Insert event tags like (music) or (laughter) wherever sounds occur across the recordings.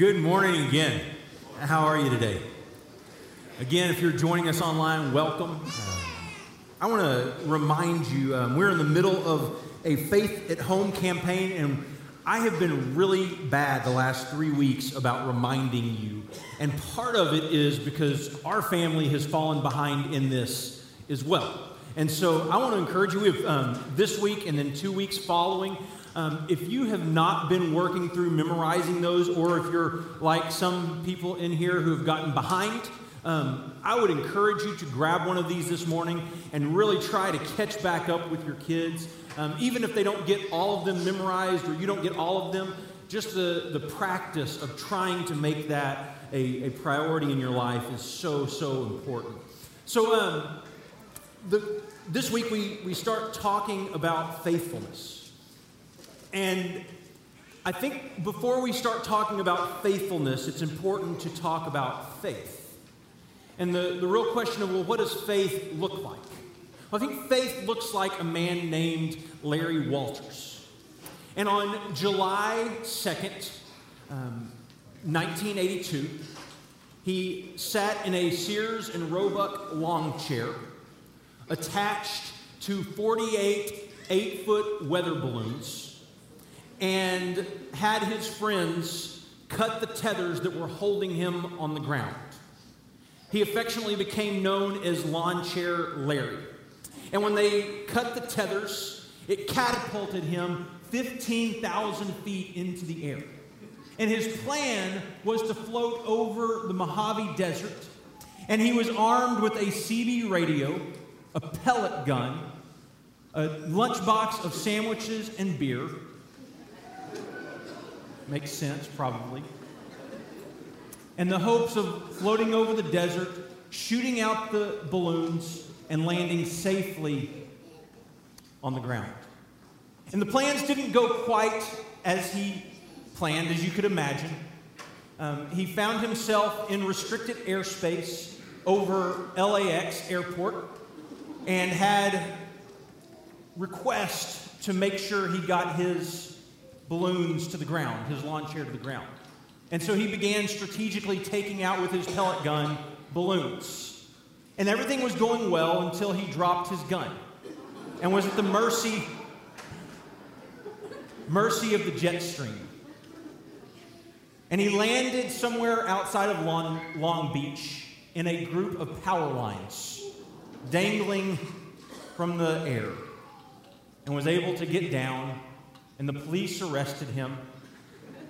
Good morning again. How are you today? Again, if you're joining us online, welcome. Um, I want to remind you um, we're in the middle of a Faith at Home campaign, and I have been really bad the last three weeks about reminding you. And part of it is because our family has fallen behind in this as well. And so I want to encourage you, we have um, this week and then two weeks following. Um, if you have not been working through memorizing those, or if you're like some people in here who have gotten behind, um, I would encourage you to grab one of these this morning and really try to catch back up with your kids. Um, even if they don't get all of them memorized or you don't get all of them, just the, the practice of trying to make that a, a priority in your life is so, so important. So, um, the, this week we, we start talking about faithfulness. And I think before we start talking about faithfulness, it's important to talk about faith. And the, the real question of, well, what does faith look like? Well, I think faith looks like a man named Larry Walters. And on July 2nd, um, 1982, he sat in a Sears and Roebuck long chair attached to 48 eight foot weather balloons and had his friends cut the tethers that were holding him on the ground. He affectionately became known as Lawn Chair Larry. And when they cut the tethers, it catapulted him 15,000 feet into the air. And his plan was to float over the Mojave Desert. And he was armed with a CB radio, a pellet gun, a lunchbox of sandwiches and beer, Makes sense, probably. And the hopes of floating over the desert, shooting out the balloons, and landing safely on the ground. And the plans didn't go quite as he planned, as you could imagine. Um, he found himself in restricted airspace over LAX airport and had request to make sure he got his balloons to the ground, his lawn chair to the ground. And so he began strategically taking out with his pellet gun balloons. And everything was going well until he dropped his gun and was at the mercy mercy of the jet stream. And he landed somewhere outside of Long, Long Beach in a group of power lines dangling from the air and was able to get down and the police arrested him.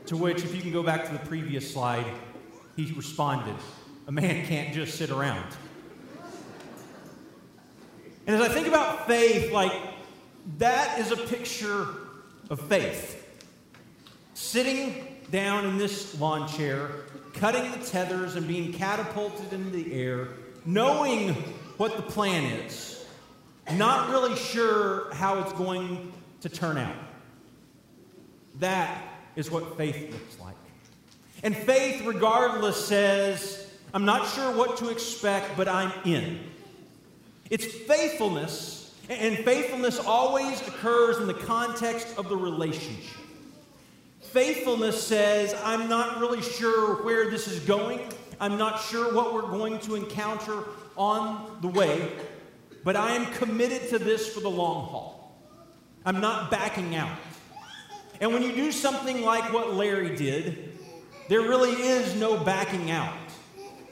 To which, if you can go back to the previous slide, he responded A man can't just sit around. And as I think about faith, like that is a picture of faith. Sitting down in this lawn chair, cutting the tethers and being catapulted into the air, knowing what the plan is, not really sure how it's going to turn out. That is what faith looks like. And faith, regardless, says, I'm not sure what to expect, but I'm in. It's faithfulness, and faithfulness always occurs in the context of the relationship. Faithfulness says, I'm not really sure where this is going. I'm not sure what we're going to encounter on the way, but I am committed to this for the long haul. I'm not backing out. And when you do something like what Larry did, there really is no backing out.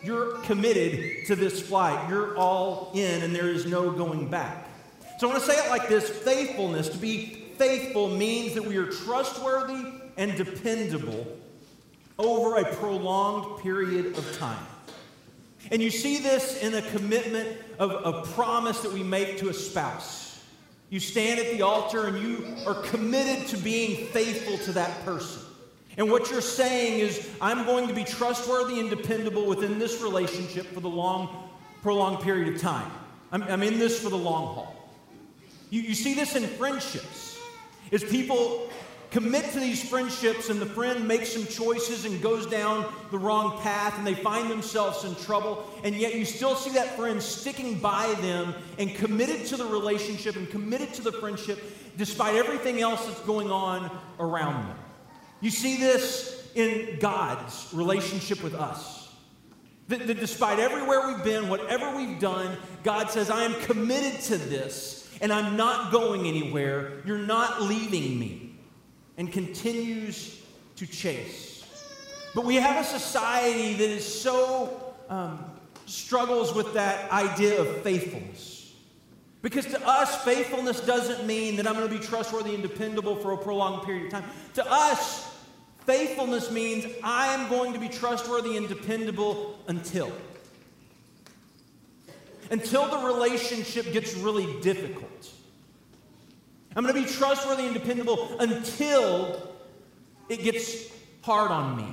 You're committed to this flight. You're all in, and there is no going back. So I want to say it like this faithfulness, to be faithful means that we are trustworthy and dependable over a prolonged period of time. And you see this in a commitment of a promise that we make to a spouse. You stand at the altar and you are committed to being faithful to that person. And what you're saying is, I'm going to be trustworthy and dependable within this relationship for the long, prolonged period of time. I'm, I'm in this for the long haul. You, you see this in friendships. As people commit to these friendships and the friend makes some choices and goes down the wrong path and they find themselves in trouble and yet you still see that friend sticking by them and committed to the relationship and committed to the friendship despite everything else that's going on around them you see this in God's relationship with us. That, that despite everywhere we've been, whatever we've done, God says, I am committed to this and I'm not going anywhere. You're not leaving me. And continues to chase. But we have a society that is so um, struggles with that idea of faithfulness. Because to us, faithfulness doesn't mean that I'm going to be trustworthy and dependable for a prolonged period of time. To us, faithfulness means I am going to be trustworthy and dependable until. Until the relationship gets really difficult. I'm going to be trustworthy and dependable until it gets hard on me.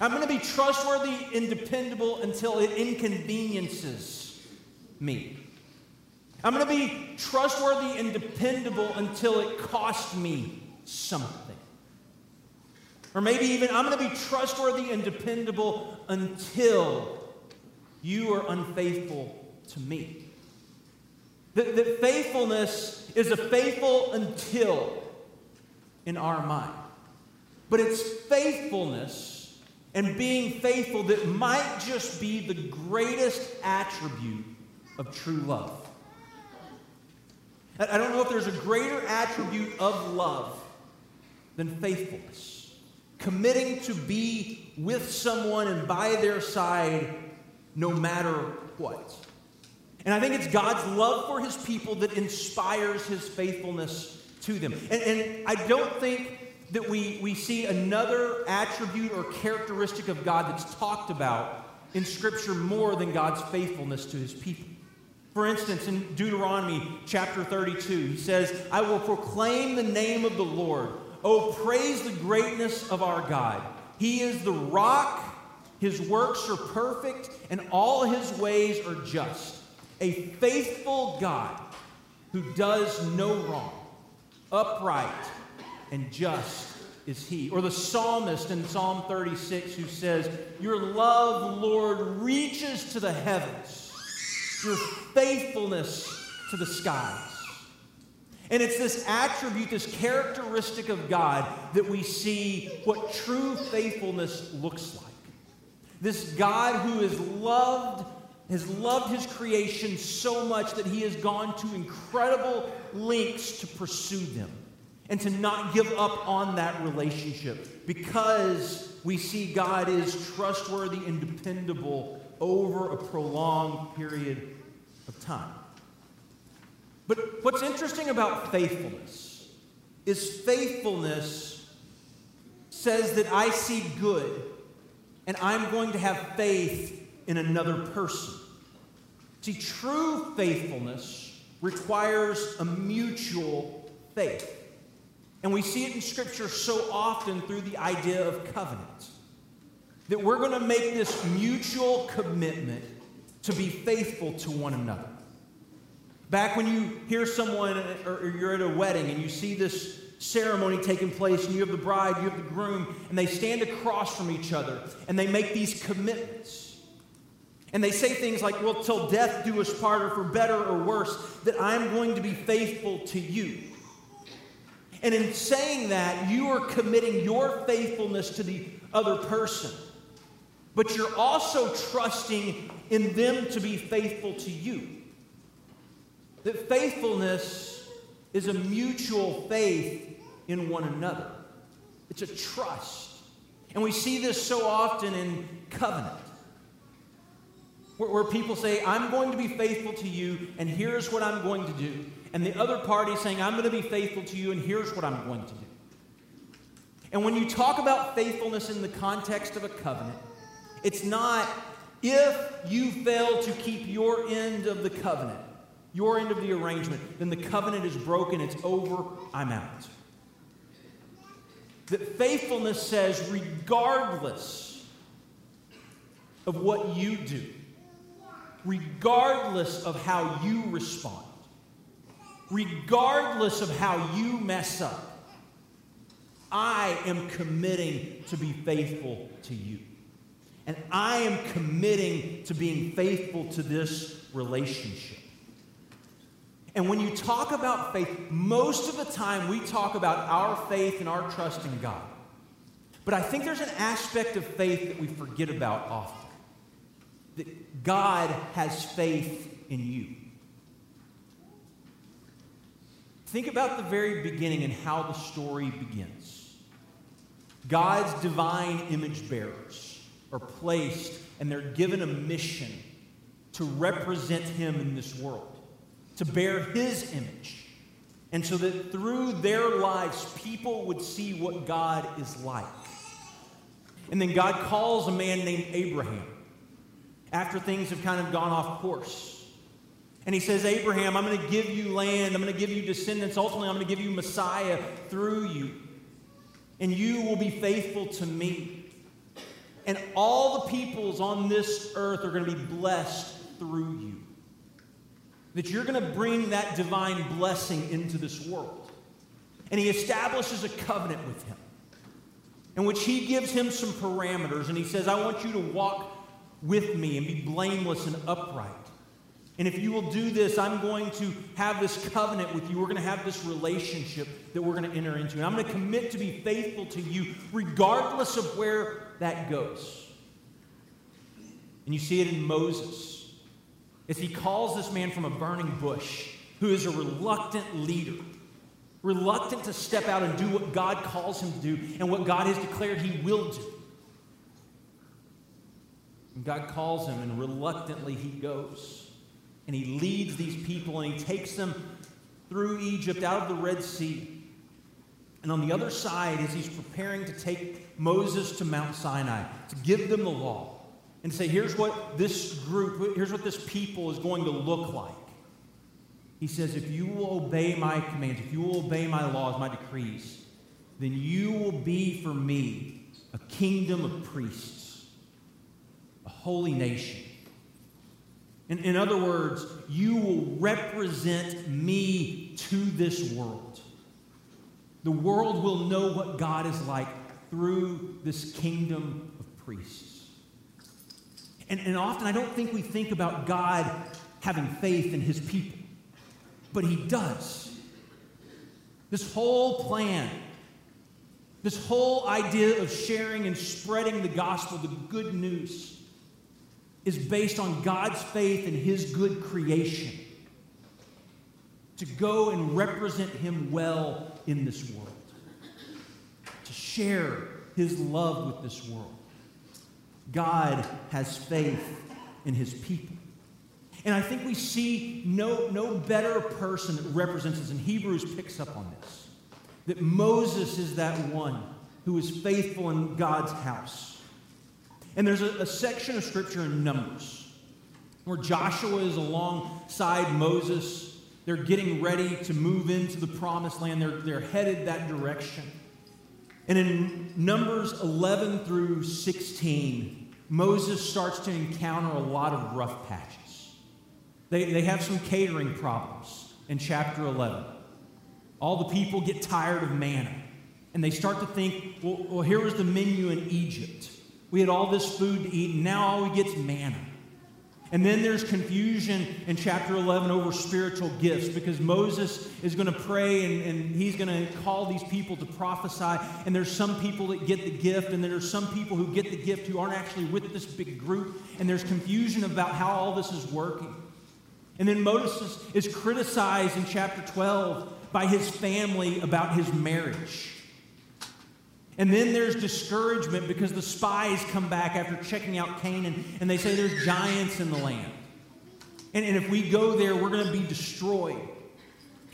I'm going to be trustworthy and dependable until it inconveniences me. I'm going to be trustworthy and dependable until it costs me something. Or maybe even I'm going to be trustworthy and dependable until you are unfaithful to me. That, that faithfulness is a faithful until in our mind. But it's faithfulness and being faithful that might just be the greatest attribute of true love. I don't know if there's a greater attribute of love than faithfulness. Committing to be with someone and by their side no matter what. And I think it's God's love for his people that inspires his faithfulness to them. And, and I don't think that we, we see another attribute or characteristic of God that's talked about in Scripture more than God's faithfulness to his people. For instance, in Deuteronomy chapter 32, he says, I will proclaim the name of the Lord. Oh, praise the greatness of our God. He is the rock, his works are perfect, and all his ways are just. A faithful God who does no wrong, upright and just is he. Or the psalmist in Psalm 36 who says, Your love, Lord, reaches to the heavens your faithfulness to the skies. And it's this attribute, this characteristic of God that we see what true faithfulness looks like. This God who is loved, has loved his creation so much that he has gone to incredible lengths to pursue them and to not give up on that relationship because we see God is trustworthy and dependable over a prolonged period of time. But what's interesting about faithfulness is faithfulness says that I see good and I'm going to have faith in another person. See, true faithfulness requires a mutual faith. And we see it in Scripture so often through the idea of covenant that we're going to make this mutual commitment to be faithful to one another. Back when you hear someone or you're at a wedding and you see this ceremony taking place and you have the bride, you have the groom, and they stand across from each other and they make these commitments. And they say things like, well, till death do us part, or for better or worse, that I'm going to be faithful to you. And in saying that, you are committing your faithfulness to the other person but you're also trusting in them to be faithful to you. That faithfulness is a mutual faith in one another, it's a trust. And we see this so often in covenant. Where, where, people say, I'm going to be faithful to you, and here's what I'm going to do. And the other party saying, I'm going to be faithful to you, and here's what I'm going to do. And when you talk about faithfulness in the context of a covenant, it's not if you fail to keep your end of the covenant, your end of the arrangement, then the covenant is broken, it's over, I'm out. That faithfulness says, regardless of what you do, regardless of how you respond, regardless of how you mess up, I am committing to be faithful to you. And I am committing to being faithful to this relationship. And when you talk about faith, most of the time we talk about our faith and our trust in God. But I think there's an aspect of faith that we forget about often God has faith in you. Think about the very beginning and how the story begins. God's divine image bearers are placed and they're given a mission to represent Him in this world, to bear His image. And so that through their lives, people would see what God is like. And then God calls a man named Abraham after things have kind of gone off course. And he says, Abraham, I'm going to give you land. I'm going to give you descendants. Ultimately, I'm going to give you Messiah through you. And you will be faithful to me. And all the peoples on this earth are going to be blessed through you. That you're going to bring that divine blessing into this world. And he establishes a covenant with him in which he gives him some parameters. And he says, I want you to walk with me and be blameless and upright. And if you will do this, I'm going to have this covenant with you. We're going to have this relationship that we're going to enter into. And I'm going to commit to be faithful to you regardless of where that goes. And you see it in Moses as he calls this man from a burning bush who is a reluctant leader, reluctant to step out and do what God calls him to do and what God has declared he will do. And God calls him, and reluctantly he goes. And he leads these people and he takes them through Egypt out of the Red Sea. And on the other side, as he's preparing to take Moses to Mount Sinai to give them the law and say, here's what this group, here's what this people is going to look like. He says, if you will obey my commands, if you will obey my laws, my decrees, then you will be for me a kingdom of priests holy nation. In, in other words, you will represent me to this world. The world will know what God is like through this kingdom of priests. And, and often I don't think we think about God having faith in his people, but he does. This whole plan, this whole idea of sharing and spreading the gospel, the good news, is based on God's faith in His good creation to go and represent Him well in this world, to share His love with this world. God has faith in His people. And I think we see no, no better person that represents us, and Hebrews picks up on this that Moses is that one who is faithful in God's house. And there's a, a section of scripture in Numbers where Joshua is alongside Moses. They're getting ready to move into the promised land, they're, they're headed that direction. And in Numbers 11 through 16, Moses starts to encounter a lot of rough patches. They, they have some catering problems in chapter 11. All the people get tired of manna. And they start to think, well, well here was the menu in Egypt. We had all this food to eat, and now all we get is manna. And then there's confusion in chapter 11 over spiritual gifts because Moses is going to pray and, and he's going to call these people to prophesy. And there's some people that get the gift, and there's some people who get the gift who aren't actually with this big group. And there's confusion about how all this is working. And then Moses is criticized in chapter 12 by his family about his marriage. And then there's discouragement because the spies come back after checking out Canaan and they say there's giants in the land. And, and if we go there, we're going to be destroyed.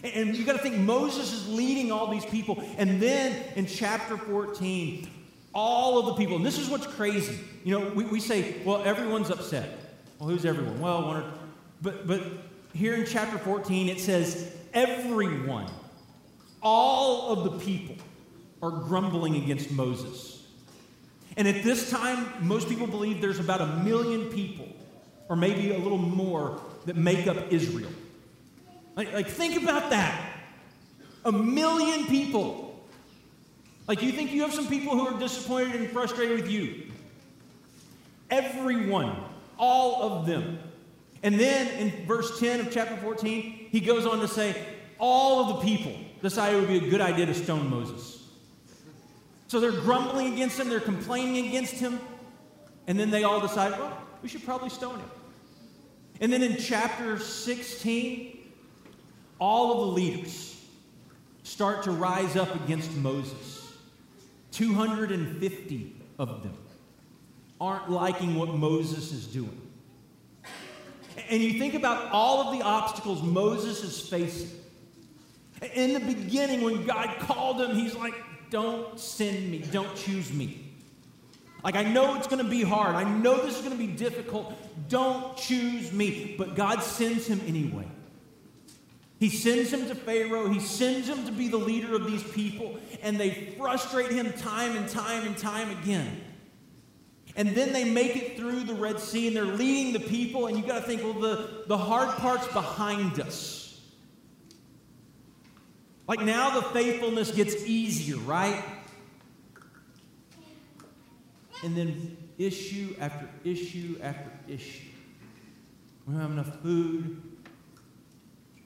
And, and you got to think Moses is leading all these people. And then in chapter 14, all of the people, and this is what's crazy. You know, we, we say, well, everyone's upset. Well, who's everyone? Well, one or, but, but here in chapter 14, it says, everyone, all of the people are grumbling against Moses. And at this time, most people believe there's about a million people, or maybe a little more, that make up Israel. Like, like think about that. A million people. Like, you think you have some people who are disappointed and frustrated with you? Everyone, all of them. And then in verse 10 of chapter 14, he goes on to say, all of the people decided it would be a good idea to stone Moses. So they're grumbling against him, they're complaining against him, and then they all decide, well, we should probably stone him. And then in chapter 16, all of the leaders start to rise up against Moses. 250 of them aren't liking what Moses is doing. And you think about all of the obstacles Moses is facing. In the beginning, when God called him, he's like, Don't send me, don't choose me. Like, I know it's going to be hard. I know this is going to be difficult. Don't choose me. But God sends him anyway. He sends him to Pharaoh. He sends him to be the leader of these people. And they frustrate him time and time and time again. And then they make it through the Red Sea and they're leading the people. And you got to think, well, the, the hard part's behind us. Like now the faithfulness gets easier, right? And then issue after issue after issue. We don't have enough food.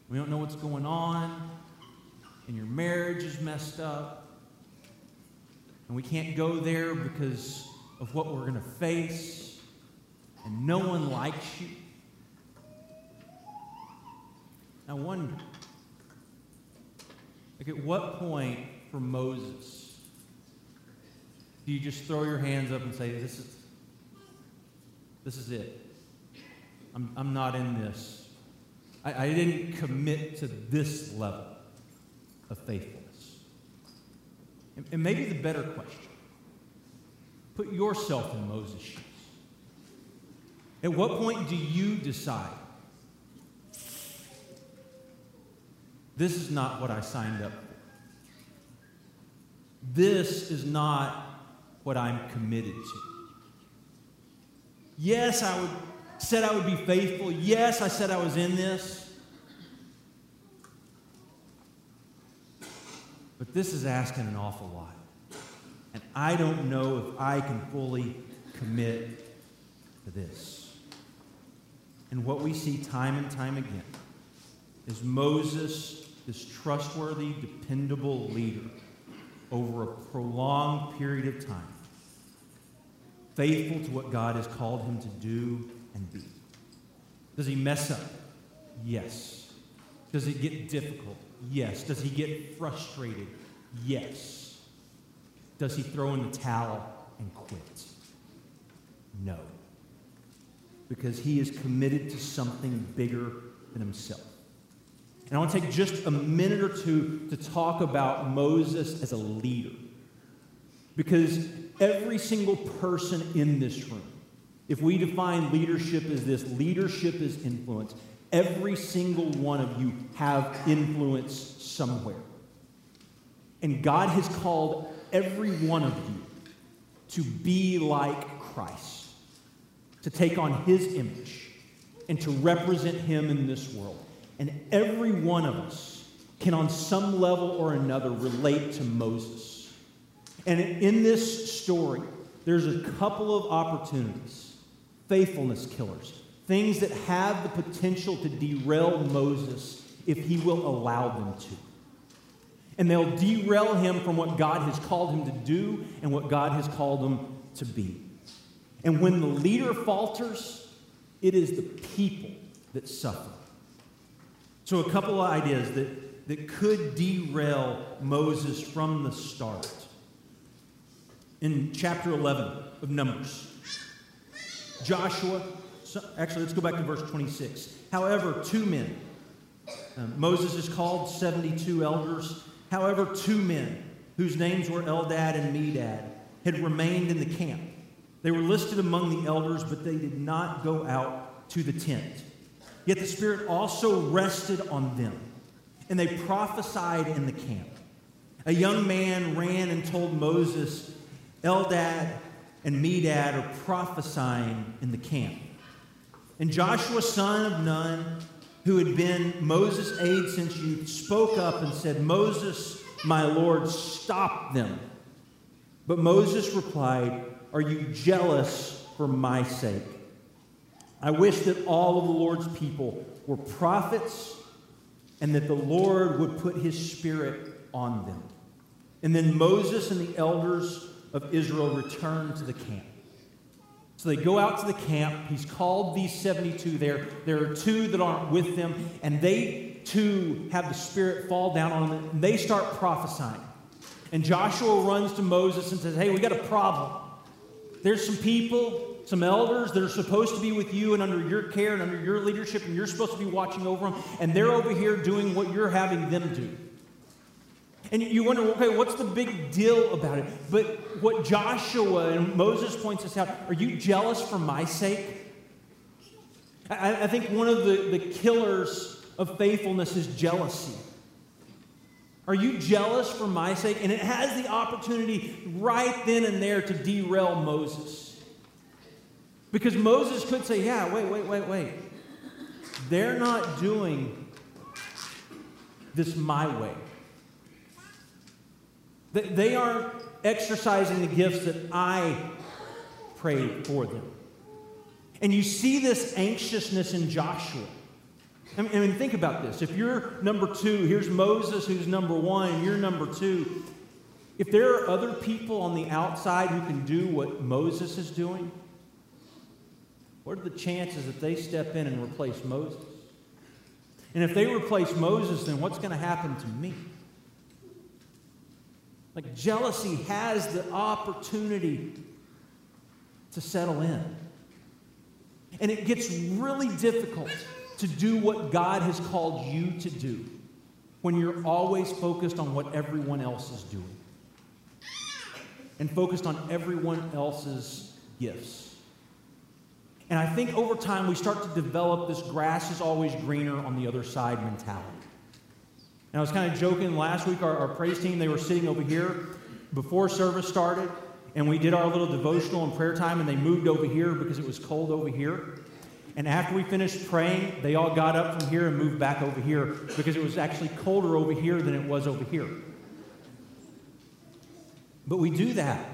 We don't know what's going on. And your marriage is messed up. And we can't go there because of what we're going to face. And no one likes you. I wonder, like at what point for Moses do you just throw your hands up and say, This is, this is it? I'm, I'm not in this. I, I didn't commit to this level of faithfulness. And, and maybe the better question put yourself in Moses' shoes. At what point do you decide? This is not what I signed up for. This is not what I'm committed to. Yes, I would, said I would be faithful. Yes, I said I was in this. But this is asking an awful lot. And I don't know if I can fully commit to this. And what we see time and time again is Moses, this trustworthy, dependable leader, over a prolonged period of time faithful to what God has called him to do and be. Does he mess up? Yes. Does it get difficult? Yes. Does he get frustrated? Yes. Does he throw in the towel and quit? No. Because he is committed to something bigger than himself. And I want to take just a minute or two to talk about Moses as a leader. Because every single person in this room, if we define leadership as this, leadership is influence. Every single one of you have influence somewhere. And God has called every one of you to be like Christ, to take on his image, and to represent him in this world. And every one of us can, on some level or another, relate to Moses. And in this story, there's a couple of opportunities, faithfulness killers, things that have the potential to derail Moses if he will allow them to. And they'll derail him from what God has called him to do and what God has called him to be. And when the leader falters, it is the people that suffer. So, a couple of ideas that, that could derail Moses from the start in chapter 11 of Numbers. Joshua, actually, let's go back to verse 26. However, two men, um, Moses is called 72 elders. However, two men, whose names were Eldad and Medad, had remained in the camp. They were listed among the elders, but they did not go out to the tent. Yet the Spirit also rested on them, and they prophesied in the camp. A young man ran and told Moses, Eldad and Medad are prophesying in the camp. And Joshua, son of Nun, who had been Moses' aide since youth, spoke up and said, Moses, my Lord, stop them. But Moses replied, Are you jealous for my sake? I wish that all of the Lord's people were prophets and that the Lord would put his spirit on them. And then Moses and the elders of Israel return to the camp. So they go out to the camp. He's called these 72 there. There are two that aren't with them, and they too have the Spirit fall down on them, and they start prophesying. And Joshua runs to Moses and says, Hey, we got a problem. There's some people, some elders that are supposed to be with you and under your care and under your leadership, and you're supposed to be watching over them, and they're over here doing what you're having them do. And you wonder, okay, what's the big deal about it? But what Joshua and Moses points us out are you jealous for my sake? I, I think one of the, the killers of faithfulness is jealousy. Are you jealous for my sake? And it has the opportunity right then and there to derail Moses. Because Moses could say, yeah, wait, wait, wait, wait. They're not doing this my way. They aren't exercising the gifts that I prayed for them. And you see this anxiousness in Joshua. I mean, I mean, think about this. If you're number two, here's Moses who's number one, you're number two. If there are other people on the outside who can do what Moses is doing, what are the chances that they step in and replace Moses? And if they replace Moses, then what's going to happen to me? Like jealousy has the opportunity to settle in. And it gets really difficult to do what God has called you to do when you're always focused on what everyone else is doing and focused on everyone else's gifts. And I think over time we start to develop this grass is always greener on the other side mentality. And I was kind of joking last week, our, our praise team, they were sitting over here before service started, and we did our little devotional and prayer time, and they moved over here because it was cold over here. And after we finished praying, they all got up from here and moved back over here because it was actually colder over here than it was over here. But we do that.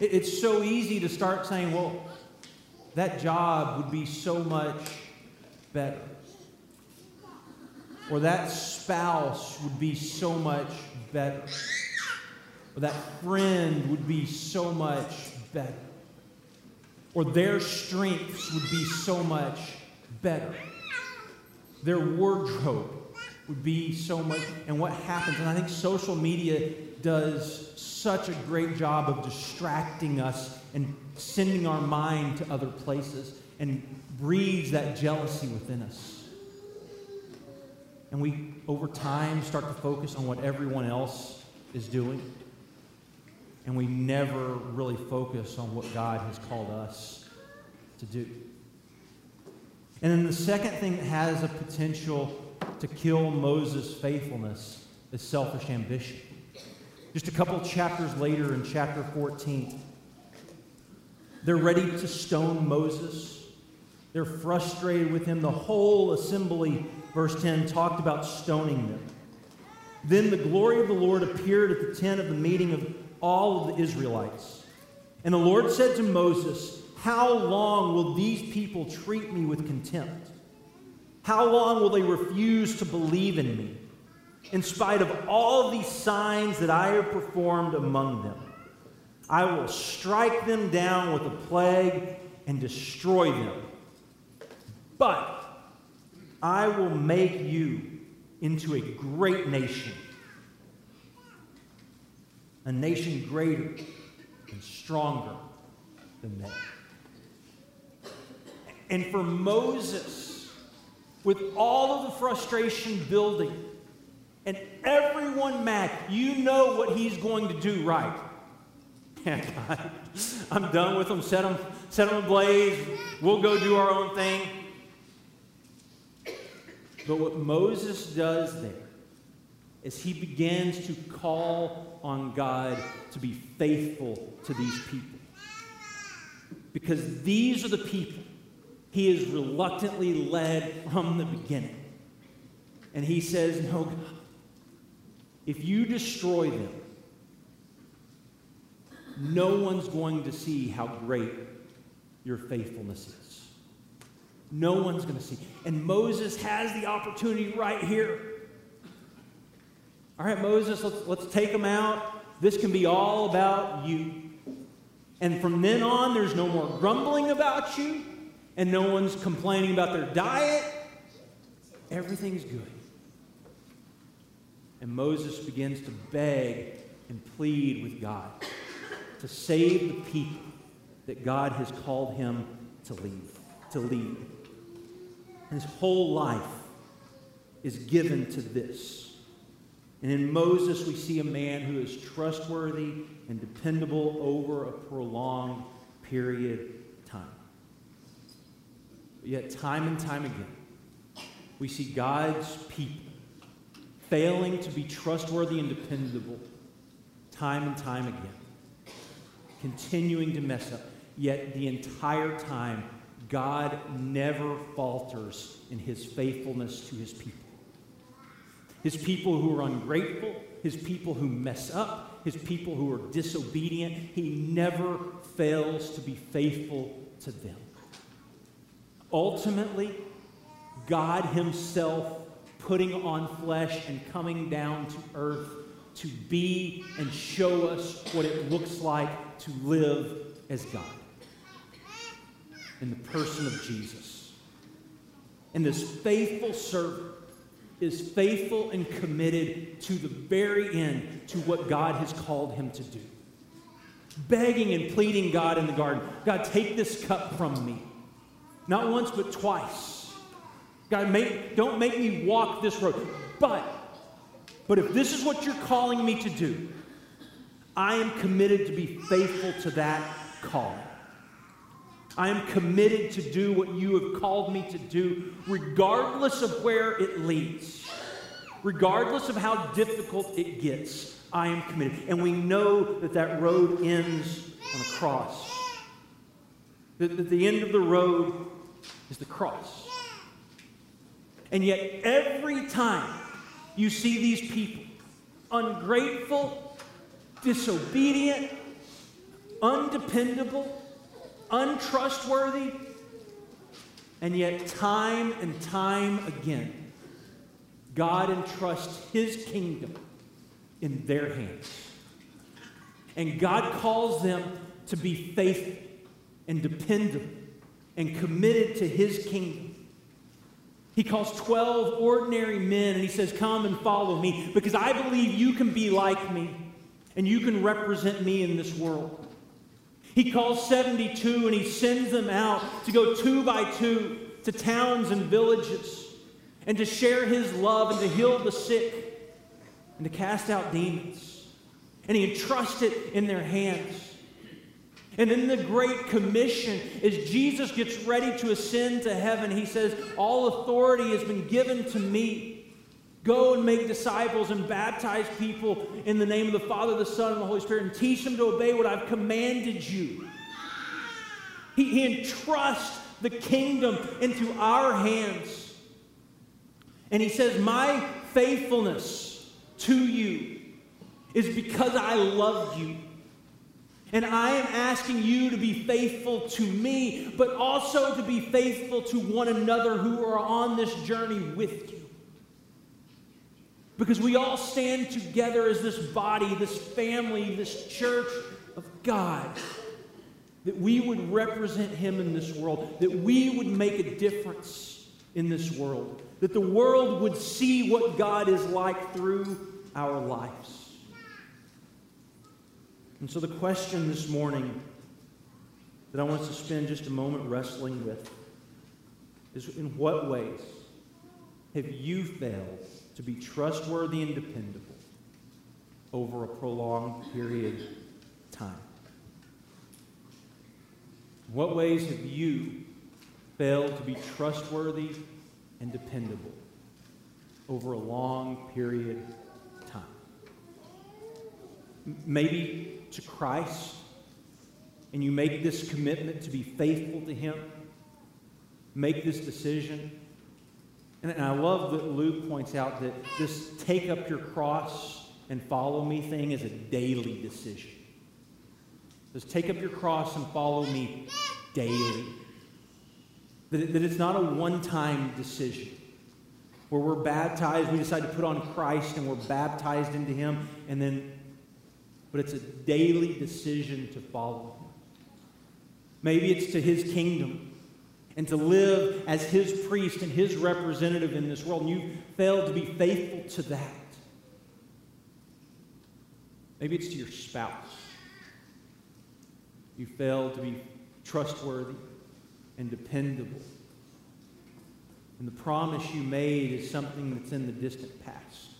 It's so easy to start saying, well, that job would be so much better. Or that spouse would be so much better, or that friend would be so much better, or their strengths would be so much better, their wardrobe would be so much. And what happens, and I think social media does such a great job of distracting us and sending our mind to other places and breeds that jealousy within us. And we, over time, start to focus on what everyone else is doing. And we never really focus on what God has called us to do. And then the second thing that has a potential to kill Moses' faithfulness is selfish ambition. Just a couple chapters later in chapter 14, they're ready to stone Moses. They're frustrated with him. The whole assembly verse 10, talked about stoning them. Then the glory of the Lord appeared at the tent of the meeting of all of the Israelites. And the Lord said to Moses, How long will these people treat me with contempt? How long will they refuse to believe in me, in spite of all these signs that I have performed among them? I will strike them down with a plague and destroy them. But I will make you into a great nation, a nation greater and stronger than they. And for Moses, with all of the frustration building and everyone mad, you know what he's going to do right. (laughs) God, I'm done with them. Set them, set them ablaze. We'll go do our own thing. But what Moses does there is he begins to call on God to be faithful to these people. Because these are the people he has reluctantly led from the beginning. And he says, No, God, if you destroy them, no one's going to see how great your faithfulness is. No one's going to see. And Moses has the opportunity right here All right, Moses, let's, let's take them out. This can be all about you. And from then on, there's no more grumbling about you, and no one's complaining about their diet. Everything's good. And Moses begins to beg and plead with God to save the people that God has called him to lead. To lead. His whole life is given to this. And in Moses, we see a man who is trustworthy and dependable over a prolonged period of time. But yet, time and time again, we see God's people failing to be trustworthy and dependable time and time again, continuing to mess up. Yet the entire time, God never falters in his faithfulness to his people. His people who are ungrateful, his people who mess up, his people who are disobedient, he never fails to be faithful to them. Ultimately, God himself putting on flesh and coming down to earth to be and show us what it looks like to live as God in the person of Jesus. And this faithful servant is faithful and committed to the very end to what God has called him to do. Begging and pleading God in the garden God, take this cup from me. Not once, but twice. God, make, don't make me walk this road. But, but if this is what you're calling me to do, I am committed to be faithful to that call. I am committed to do what you have called me to do, regardless of where it leads, regardless of how difficult it gets. I am committed. And we know that that road ends on a cross. That, that the end of the road is the cross. And yet, every time you see these people, ungrateful, disobedient, undependable, untrustworthy, and yet, time and time again, God entrusts his kingdom in their hands. And God calls them to be faithful and dependent and committed to his kingdom. He calls 12 ordinary men and he says, Come and follow me because I believe you can be like me and you can represent me in this world. He calls 72 and he sends them out to go two by two to towns and villages and to share his love and to heal the sick and to cast out demons. And he entrusts it in their hands. And in the Great Commission, as Jesus gets ready to ascend to heaven, he says, All authority has been given to me. Go and make disciples and baptize people in the name of the Father, the Son, and the Holy Spirit, and teach them to obey what I've commanded you. He, he entrusts the kingdom into our hands. And he says, My faithfulness to you is because I love you. And I am asking you to be faithful to me, but also to be faithful to one another who are on this journey with you. Because we all stand together as this body, this family, this church of God. That we would represent Him in this world, that we would make a difference in this world, that the world would see what God is like through our lives. And so, the question this morning that I want us to spend just a moment wrestling with is in what ways have you failed to be trustworthy and dependable over a prolonged period of time? In what ways have you failed to be trustworthy and dependable over a long period of time? Maybe to Christ, and you make this commitment to be faithful to Him, make this decision and, I love that Luke points out that this take up your cross and follow me thing is a daily decision. This take up your cross and follow me daily. That, it, that it's not a one time decision. where we're baptized, we decide to put on Christ and we're baptized into Him, and then, but it's a daily decision to follow Him. Maybe it's to His kingdom and to live as His priest and His representative in this world, and you failed to be faithful to that. Maybe it's to your spouse. You failed to be trustworthy and dependable. And the promise you made is something that's in the distant past.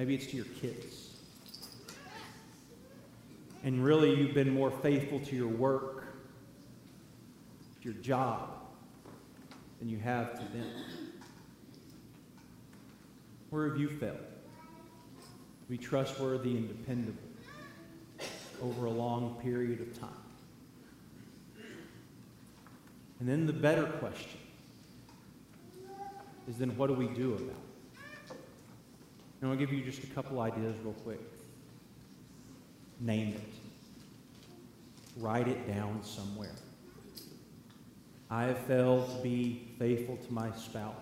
Maybe it's to your kids. And really, you've been more faithful to your work, to your job, than you have to them. Where have you failed? Be trustworthy and dependable over a long period of time. And then the better question is then what do we do about it? And I'll give you just a couple ideas real quick. Name it. Write it down somewhere. I have failed to be faithful to my spouse.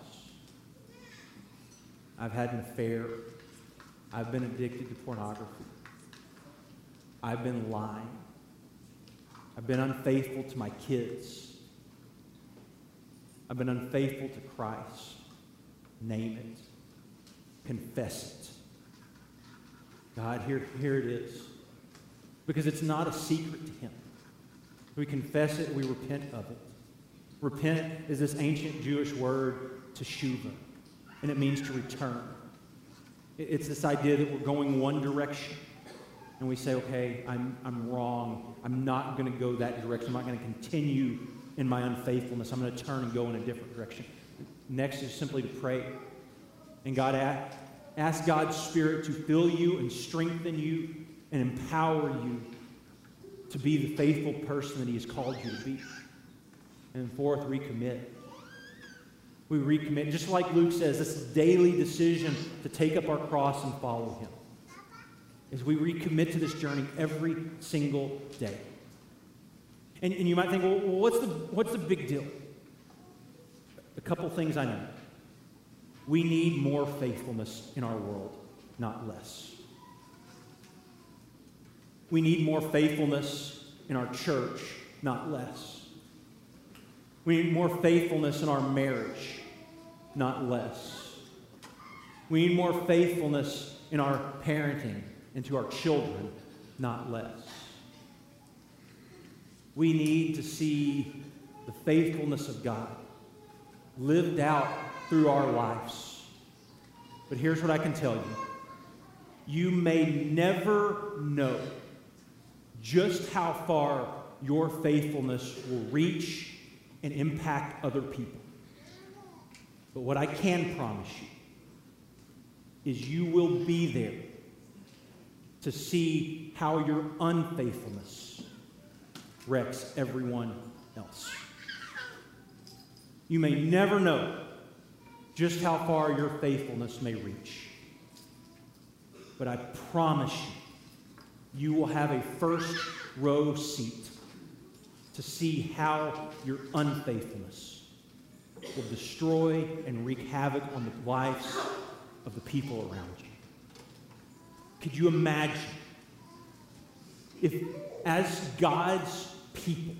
I've had an affair. I've been addicted to pornography. I've been lying. I've been unfaithful to my kids. I've been unfaithful to Christ. Name it. Confess it. God, here, here it is. Because it's not a secret to Him. We confess it, we repent of it. Repent is this ancient Jewish word teshuva, and it means to return. It's this idea that we're going one direction, and we say, okay, I'm, I'm wrong. I'm not going to go that direction. I'm not going to continue in my unfaithfulness. I'm going to turn and go in a different direction. Next is simply to pray. And God, ask God's Spirit to fill you and strengthen you and empower you to be the faithful person that He has called you to be. And fourth, recommit. We recommit, just like Luke says, this is daily decision to take up our cross and follow Him. As we recommit to this journey every single day. And, and you might think, well, what's the, what's the big deal? A couple things I know. We need more faithfulness in our world, not less. We need more faithfulness in our church, not less. We need more faithfulness in our marriage, not less. We need more faithfulness in our parenting and to our children, not less. We need to see the faithfulness of God lived out through our lives. But here's what I can tell you you may never know just how far your faithfulness will reach and impact other people. But what I can promise you is you will be there to see how your unfaithfulness wrecks everyone else. You may never know just how far your faithfulness may reach. But I promise you, you will have a first row seat to see how your unfaithfulness will destroy and wreak havoc on the lives of the people around you. Could you imagine if, as God's people.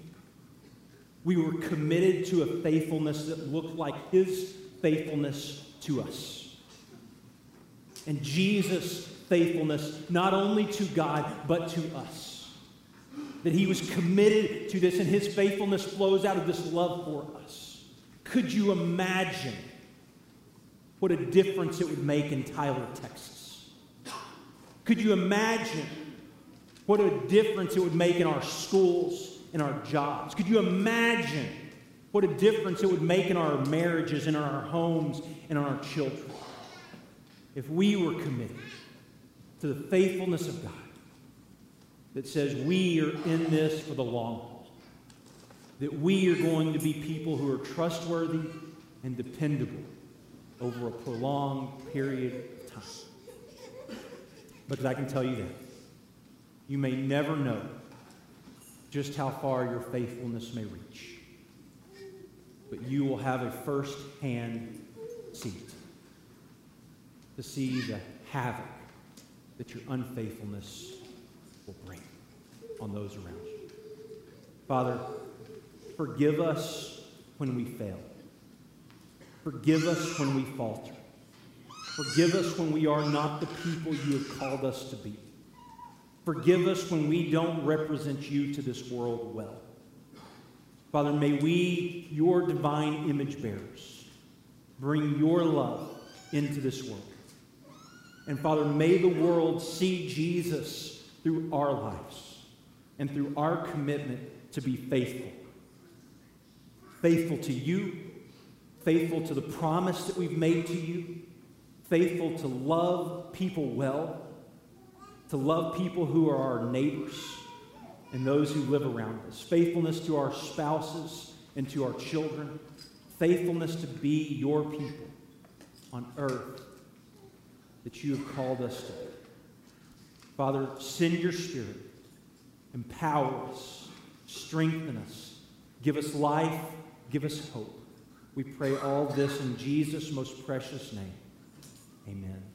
We were committed to a faithfulness that looked like his faithfulness to us. And Jesus' faithfulness, not only to God, but to us. That he was committed to this, and his faithfulness flows out of this love for us. Could you imagine what a difference it would make in Tyler, Texas? Could you imagine what a difference it would make in our schools? in our jobs. Could you imagine what a difference it would make in our marriages in our homes and in our children if we were committed to the faithfulness of God that says we are in this for the long haul? That we are going to be people who are trustworthy and dependable over a prolonged period of time. Because I can tell you that. You may never know just how far your faithfulness may reach. But you will have a first hand seat to see the havoc that your unfaithfulness will bring on those around you. Father, forgive us when we fail. Forgive us when we falter. Forgive us when we are not the people you have called us to be. Forgive us when we don't represent you to this world well. Father, may we, your divine image bearers, bring your love into this world. And Father, may the world see Jesus through our lives and through our commitment to be faithful. Faithful to you, faithful to the promise that we've made to you, faithful to love people well, to love people who are our neighbors and those who live around us, faithfulness to our spouses and to our children, faithfulness to be your people on earth that you have called us to. Father, send your spirit, empower us, strengthen us, give us life, give us hope. We pray all this in Jesus' most precious name. Amen.